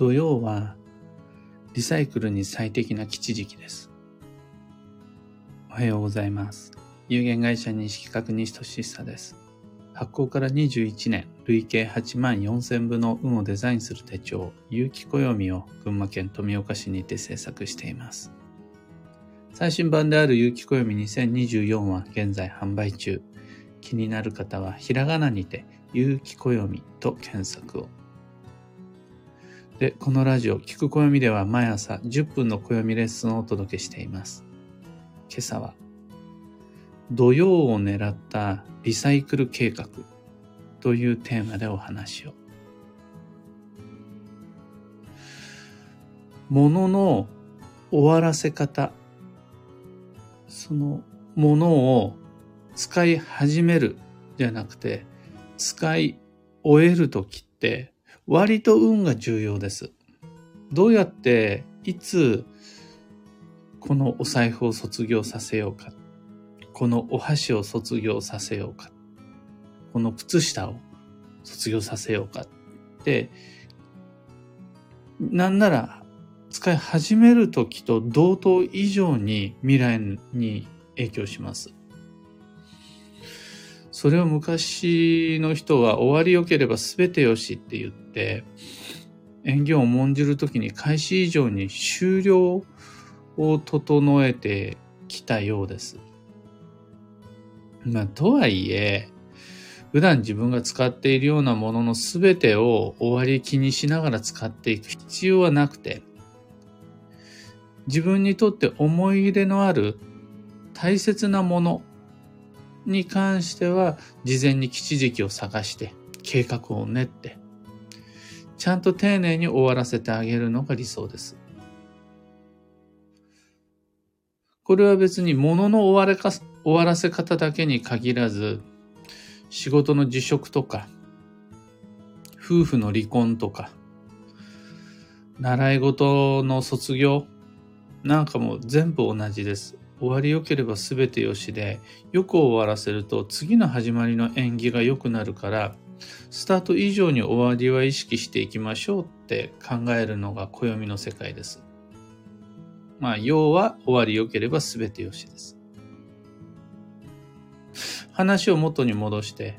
土曜はリサイクルに最適な吉時期です。おはようございます。有限会社西企画西俊久です。発行から21年、累計8万4000部の運をデザインする手帳、有機暦を群馬県富岡市にて制作しています。最新版である有機暦2024は現在販売中。気になる方はひらがなにて有機暦と検索を。で、このラジオ、聞く暦では毎朝10分の暦レッスンをお届けしています。今朝は、土曜を狙ったリサイクル計画というテーマでお話を。ものの終わらせ方そのものを使い始めるじゃなくて、使い終えるときって割と運が重要です。どうやっていつこのお財布を卒業させようか。このお箸を卒業させようか。この靴下を卒業させようかって、なんなら使い始める時と同等以上に未来に影響します。それを昔の人は終わり良ければ全てよしって言って、縁起を重んじる時に開始以上に終了を整えてきたようです。まあ、とはいえ、普段自分が使っているようなものの全てを終わり気にしながら使っていく必要はなくて、自分にとって思い入れのある大切なものに関しては事前に吉時期を探して計画を練ってちゃんと丁寧に終わらせてあげるのが理想です。これは別に物の終われか終わらせ方だけに限らず仕事の辞職とか夫婦の離婚とか習い事の卒業なんかも全部同じです。終わり良ければ全てよしで、よく終わらせると次の始まりの縁起が良くなるから、スタート以上に終わりは意識していきましょうって考えるのが暦の世界です。まあ、要は終わり良ければ全てよしです。話を元に戻して、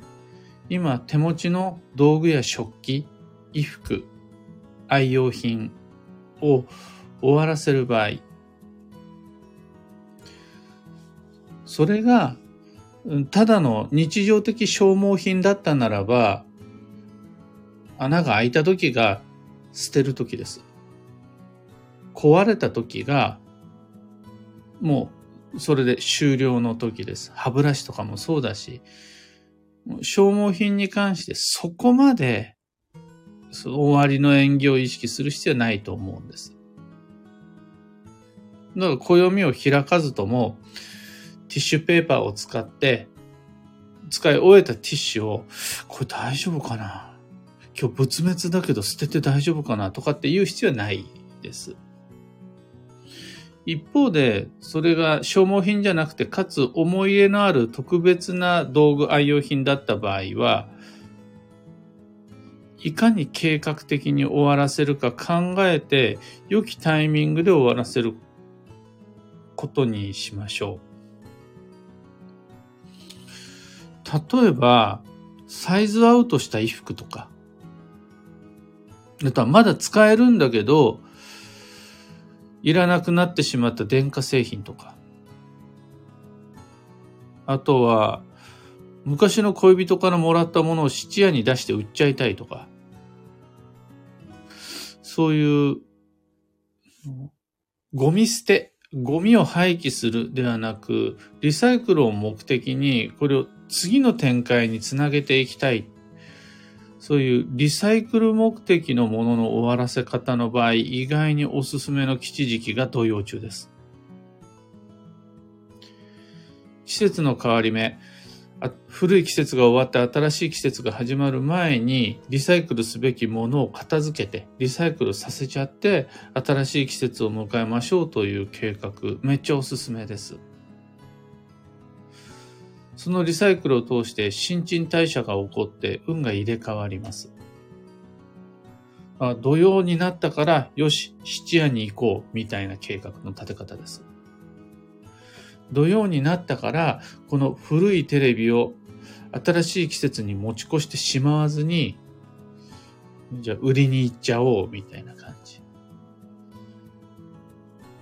今手持ちの道具や食器、衣服、愛用品を終わらせる場合、それが、ただの日常的消耗品だったならば、穴が開いた時が捨てる時です。壊れた時が、もうそれで終了の時です。歯ブラシとかもそうだし、消耗品に関してそこまでその終わりの縁起を意識する必要はないと思うんです。だから暦を開かずとも、ティッシュペーパーを使って、使い終えたティッシュを、これ大丈夫かな？今日仏滅だけど捨てて大丈夫かなとかって言う必要はないです。一方で、それが消耗品じゃなくて、かつ思い入れのある特別な道具愛用品だった場合は、いかに計画的に終わらせるか考えて、良きタイミングで終わらせることにしましょう。例えば、サイズアウトした衣服とか。あとはまだ使えるんだけど、いらなくなってしまった電化製品とか。あとは、昔の恋人からもらったものを質屋に出して売っちゃいたいとか。そういう、ゴミ捨てゴミを廃棄するではなく、リサイクルを目的に、これを次の展開につなげていきたい。そういうリサイクル目的のものの終わらせ方の場合、意外におすすめの基地時期が土曜中です。季節の変わり目。古い季節が終わって新しい季節が始まる前にリサイクルすべきものを片付けてリサイクルさせちゃって新しい季節を迎えましょうという計画めっちゃおすすめです。そのリサイクルを通して新陳代謝が起こって運が入れ替わります。あ土曜になったから、よし、七夜に行こう、みたいな計画の立て方です。土曜になったから、この古いテレビを新しい季節に持ち越してしまわずに、じゃあ売りに行っちゃおう、みたいな感じ。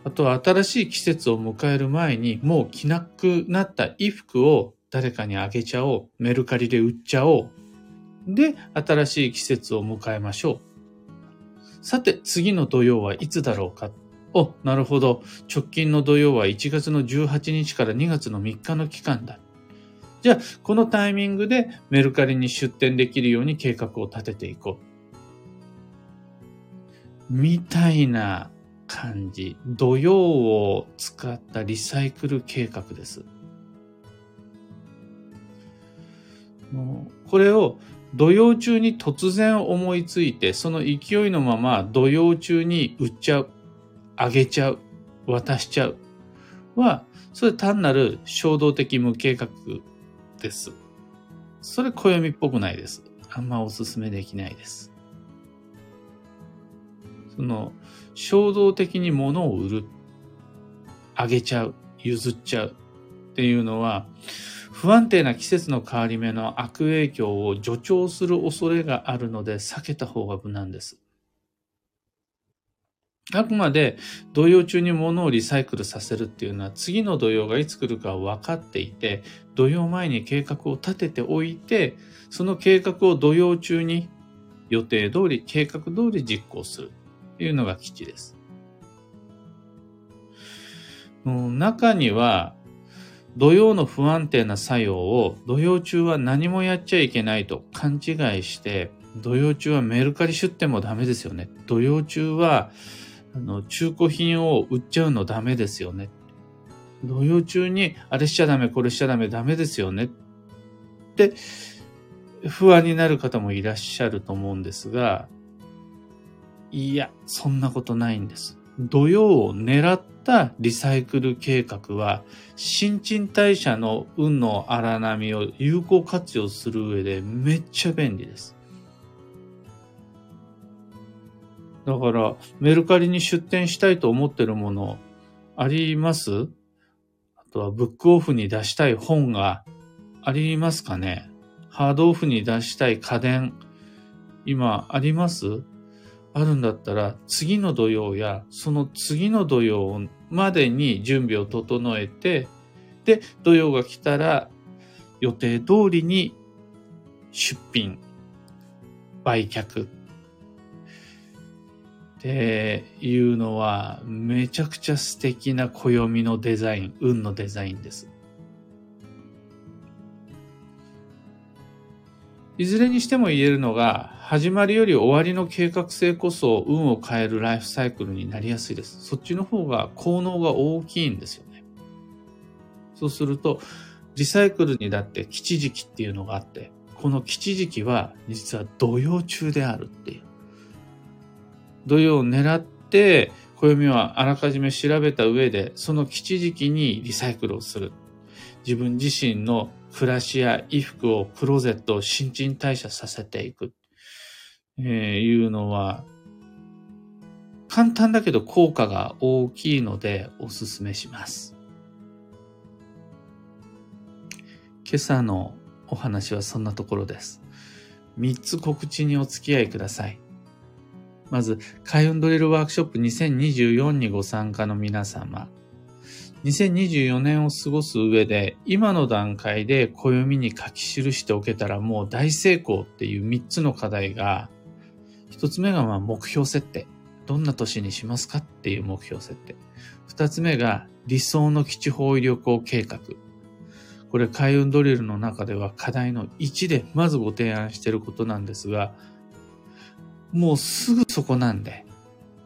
あとは新しい季節を迎える前に、もう着なくなった衣服を誰かにあげちゃおう。メルカリで売っちゃおう。で、新しい季節を迎えましょう。さて、次の土曜はいつだろうか。お、なるほど。直近の土曜は1月の18日から2月の3日の期間だ。じゃあ、このタイミングでメルカリに出店できるように計画を立てていこう。みたいな感じ。土曜を使ったリサイクル計画です。これを土曜中に突然思いついて、その勢いのまま土曜中に売っちゃう、あげちゃう、渡しちゃうは、それ単なる衝動的無計画です。それ暦っぽくないです。あんまおすすめできないです。その、衝動的に物を売る、あげちゃう、譲っちゃうっていうのは、不安定な季節の変わり目の悪影響を助長する恐れがあるので避けた方が無難です。あくまで土曜中に物をリサイクルさせるっていうのは次の土曜がいつ来るか分かっていて土曜前に計画を立てておいてその計画を土曜中に予定通り計画通り実行するというのが基地です。中には土曜の不安定な作用を土曜中は何もやっちゃいけないと勘違いして、土曜中はメルカリ出店もダメですよね。土曜中はの中古品を売っちゃうのダメですよね。土曜中にあれしちゃダメ、これしちゃダメ、ダメですよね。って不安になる方もいらっしゃると思うんですが、いや、そんなことないんです。土曜を狙ったリサイクル計画は、新陳代謝の運の荒波を有効活用する上でめっちゃ便利です。だから、メルカリに出店したいと思ってるものあります？あとは、ブックオフに出したい本がありますかね？ハードオフに出したい家電、今あります？あるんだったら、次の土曜や、その次の土曜までに準備を整えて、で、土曜が来たら、予定通りに出品、売却。っていうのは、めちゃくちゃ素敵な暦のデザイン、運のデザインです。いずれにしても言えるのが、始まりより終わりの計画性こそ運を変えるライフサイクルになりやすいです。そっちの方が効能が大きいんですよね。そうすると、リサイクルにだって基地時期っていうのがあって、この基地時期は実は土曜中であるっていう。土曜を狙って、暦はあらかじめ調べた上で、その基地時期にリサイクルをする。自分自身の暮らしや衣服をクローゼットを新陳代謝させていく。えいうのは、簡単だけど効果が大きいのでおすすめします。今朝のお話はそんなところです。3つ告知にお付き合いください。まず、開運ドリルワークショップ2024にご参加の皆様。2024年を過ごす上で、今の段階で暦に書き記しておけたらもう大成功っていう3つの課題が一つ目がま目標設定。どんな年にしますかっていう目標設定。二つ目が理想の基地方位旅行計画。これ開運ドリルの中では課題の1でまずご提案していることなんですが、もうすぐそこなんで、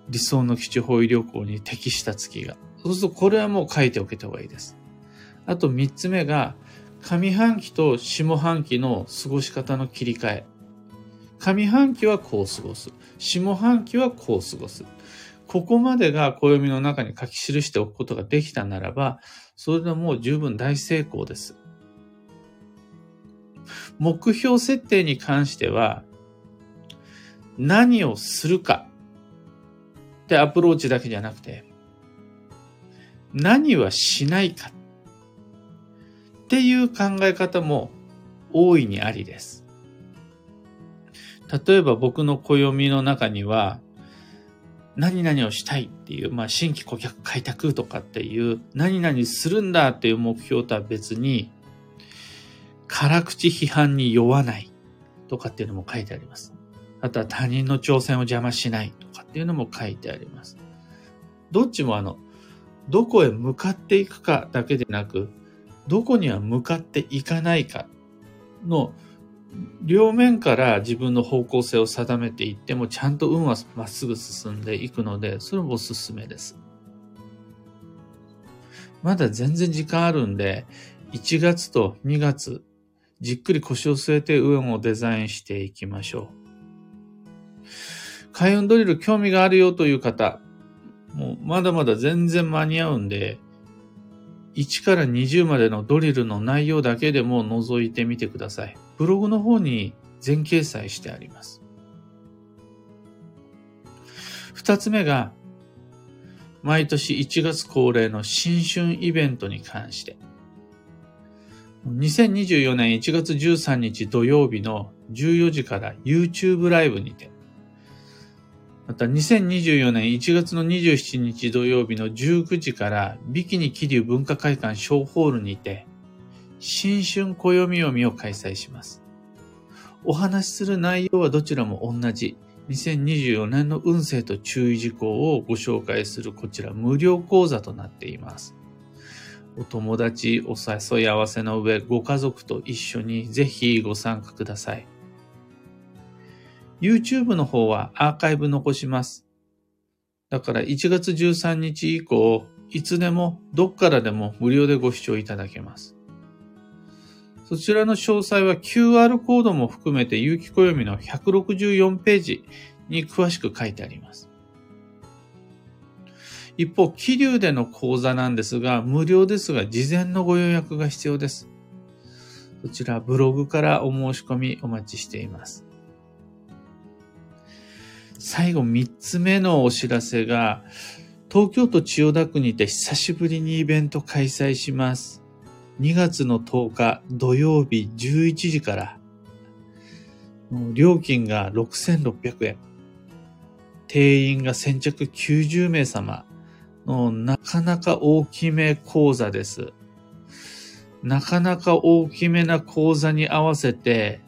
理想の基地方位旅行に適した月が。そうするとこれはもう書いておけた方がいいです。あと三つ目が、上半期と下半期の過ごし方の切り替え。上半期はこう過ごす。下半期はこう過ごす。ここまでが暦の中に書き記しておくことができたならば、それでもう十分大成功です。目標設定に関しては、何をするかってアプローチだけじゃなくて、何はしないかっていう考え方も大いにありです。例えば僕の暦の中には、何々をしたいっていう、まあ、新規顧客開拓とかっていう、何々するんだっていう目標とは別に、辛口批判に酔わないとかっていうのも書いてあります。あとは他人の挑戦を邪魔しないとかっていうのも書いてあります。どっちもあの、どこへ向かっていくかだけでなく、どこには向かっていかないかの両面から自分の方向性を定めていってもちゃんと運はまっすぐ進んでいくので、それもおすすめです。まだ全然時間あるんで、1月と2月、じっくり腰を据えて運をデザインしていきましょう。開運ドリル興味があるよという方、もうまだまだ全然間に合うんで、1から20までのドリルの内容だけでも覗いてみてください。ブログの方に全掲載してあります。二つ目が、毎年1月恒例の新春イベントに関して。2024年1月13日土曜日の14時から YouTube ライブにて、また2024年1月の27日土曜日の19時からビキニ桐生文化会館小ホールにて新春暦読みを開催します。お話しする内容はどちらも同じ2024年の運勢と注意事項をご紹介するこちら無料講座となっています。お友達お誘い合わせの上ご家族と一緒にぜひご参加ください。YouTube の方はアーカイブ残します。だから1月13日以降、いつでもどっからでも無料でご視聴いただけます。そちらの詳細は QR コードも含めて有機暦の164ページに詳しく書いてあります。一方、気流での講座なんですが、無料ですが事前のご予約が必要です。そちらブログからお申し込みお待ちしています。最後三つ目のお知らせが、東京都千代田区にて久しぶりにイベント開催します。2月の10日土曜日11時から、料金が6600円。定員が先着90名様のなかなか大きめ講座です。なかなか大きめな講座に合わせて、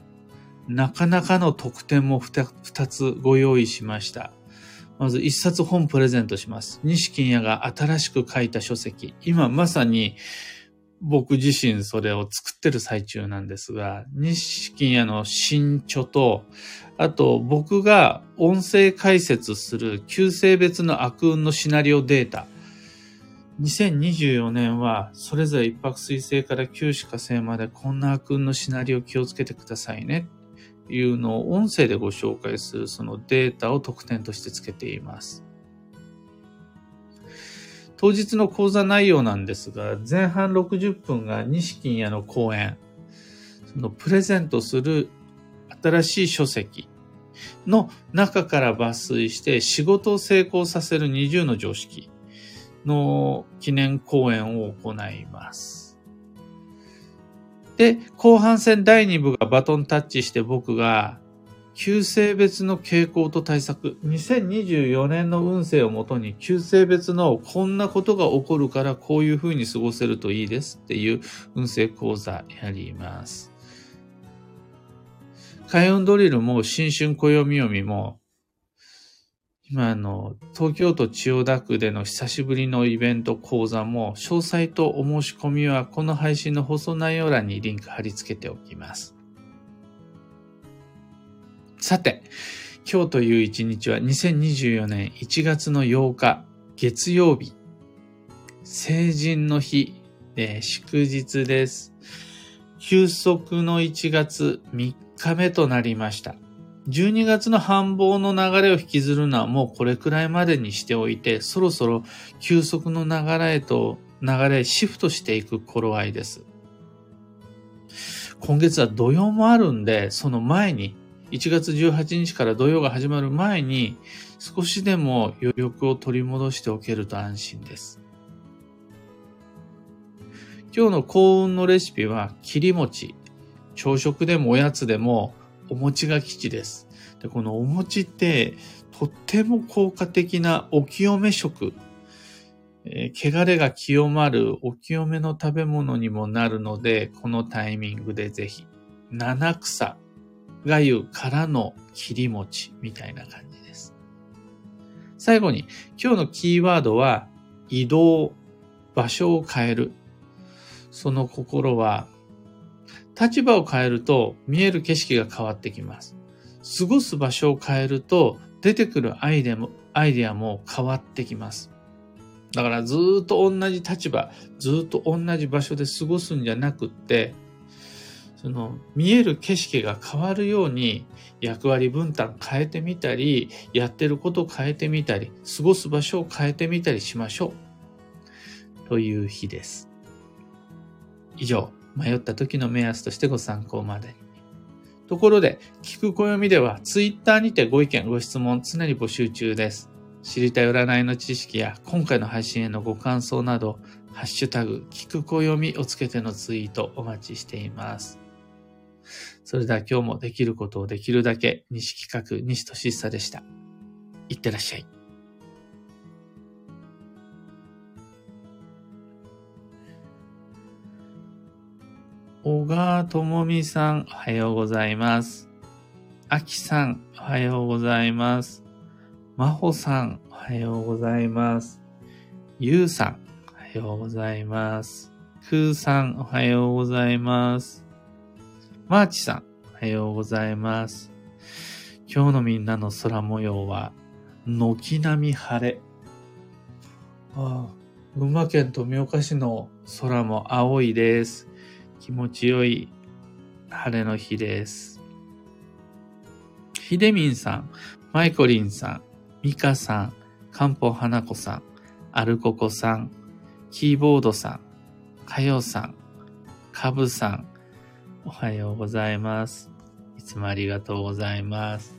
なかなかの特典も2つご用意しました。まず1冊本プレゼントします。西金也が新しく書いた書籍。今まさに僕自身それを作ってる最中なんですが、西金也の新著と、あと僕が音声解説する旧性別の悪運のシナリオデータ。2024年はそれぞれ一泊水星から九死火星までこんな悪運のシナリオ気をつけてくださいねいうのを音声でご紹介するそのデータを特典として付けています。当日の講座内容なんですが、前半60分が西金屋の講演、そのプレゼントする新しい書籍の中から抜粋して仕事を成功させる20の常識の記念講演を行います。で、後半戦第2部がバトンタッチして僕が、旧性別の傾向と対策、2024年の運勢をもとに、旧性別のこんなことが起こるからこういう風に過ごせるといいですっていう運勢講座やります。開運ドリルも新春暦読みも今あの、東京都千代田区での久しぶりのイベント講座も、詳細とお申し込みはこの配信の放送内容欄にリンク貼り付けておきます。さて、今日という一日は2024年1月の8日、月曜日、成人の日、で祝日です。休息の1月3日目となりました。12月の繁忙の流れを引きずるのはもうこれくらいまでにしておいて、そろそろ休息の流れへと流れシフトしていく頃合いです。今月は土曜もあるんで、その前に1月18日から土曜が始まる前に少しでも余力を取り戻しておけると安心です。今日の幸運のレシピは切り餅。朝食でもおやつでもお餅が吉です。でこのお餅ってとっても効果的なお清め食。えー、汚れが清まるお清めの食べ物にもなるので、このタイミングでぜひ、七草がゆからの切り餅みたいな感じです。最後に、今日のキーワードは、移動、場所を変える。その心は、立場を変えると見える景色が変わってきます。過ごす場所を変えると出てくるアイデアもアイデアも変わってきます。だからずっと同じ立場、ずっと同じ場所で過ごすんじゃなくって、その見える景色が変わるように役割分担変えてみたり、やってることを変えてみたり、過ごす場所を変えてみたりしましょう。という日です。以上、迷った時の目安としてご参考までに。ところで、聞く暦では、ツイッターにてご意見、ご質問、常に募集中です。知りたい占いの知識や、今回の配信へのご感想など、ハッシュタグ、聞く暦をつけてのツイートお待ちしています。それでは今日もできることをできるだけ、西企画、西俊久でした。いってらっしゃい。小川智美さん、おはようございます。あきさん、おはようございます。まほさん、おはようございます。ゆうさん、おはようございます。くーさん、おはようございます。まーちさん、おはようございます。今日のみんなの空模様は、軒並み晴れ。ああ群馬県富岡市の空も青いです。気持ちよい晴れの日です。ひでみんさん、マイコリンさん、ミカさん、かんぽはなこさん、アルココさん、キーボードさん、かよさん、かぶさん、おはようございます。いつもありがとうございます。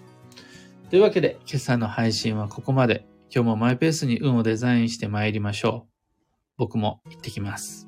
というわけで、今朝の配信はここまで。今日もマイペースに運をデザインして参りましょう。僕も行ってきます。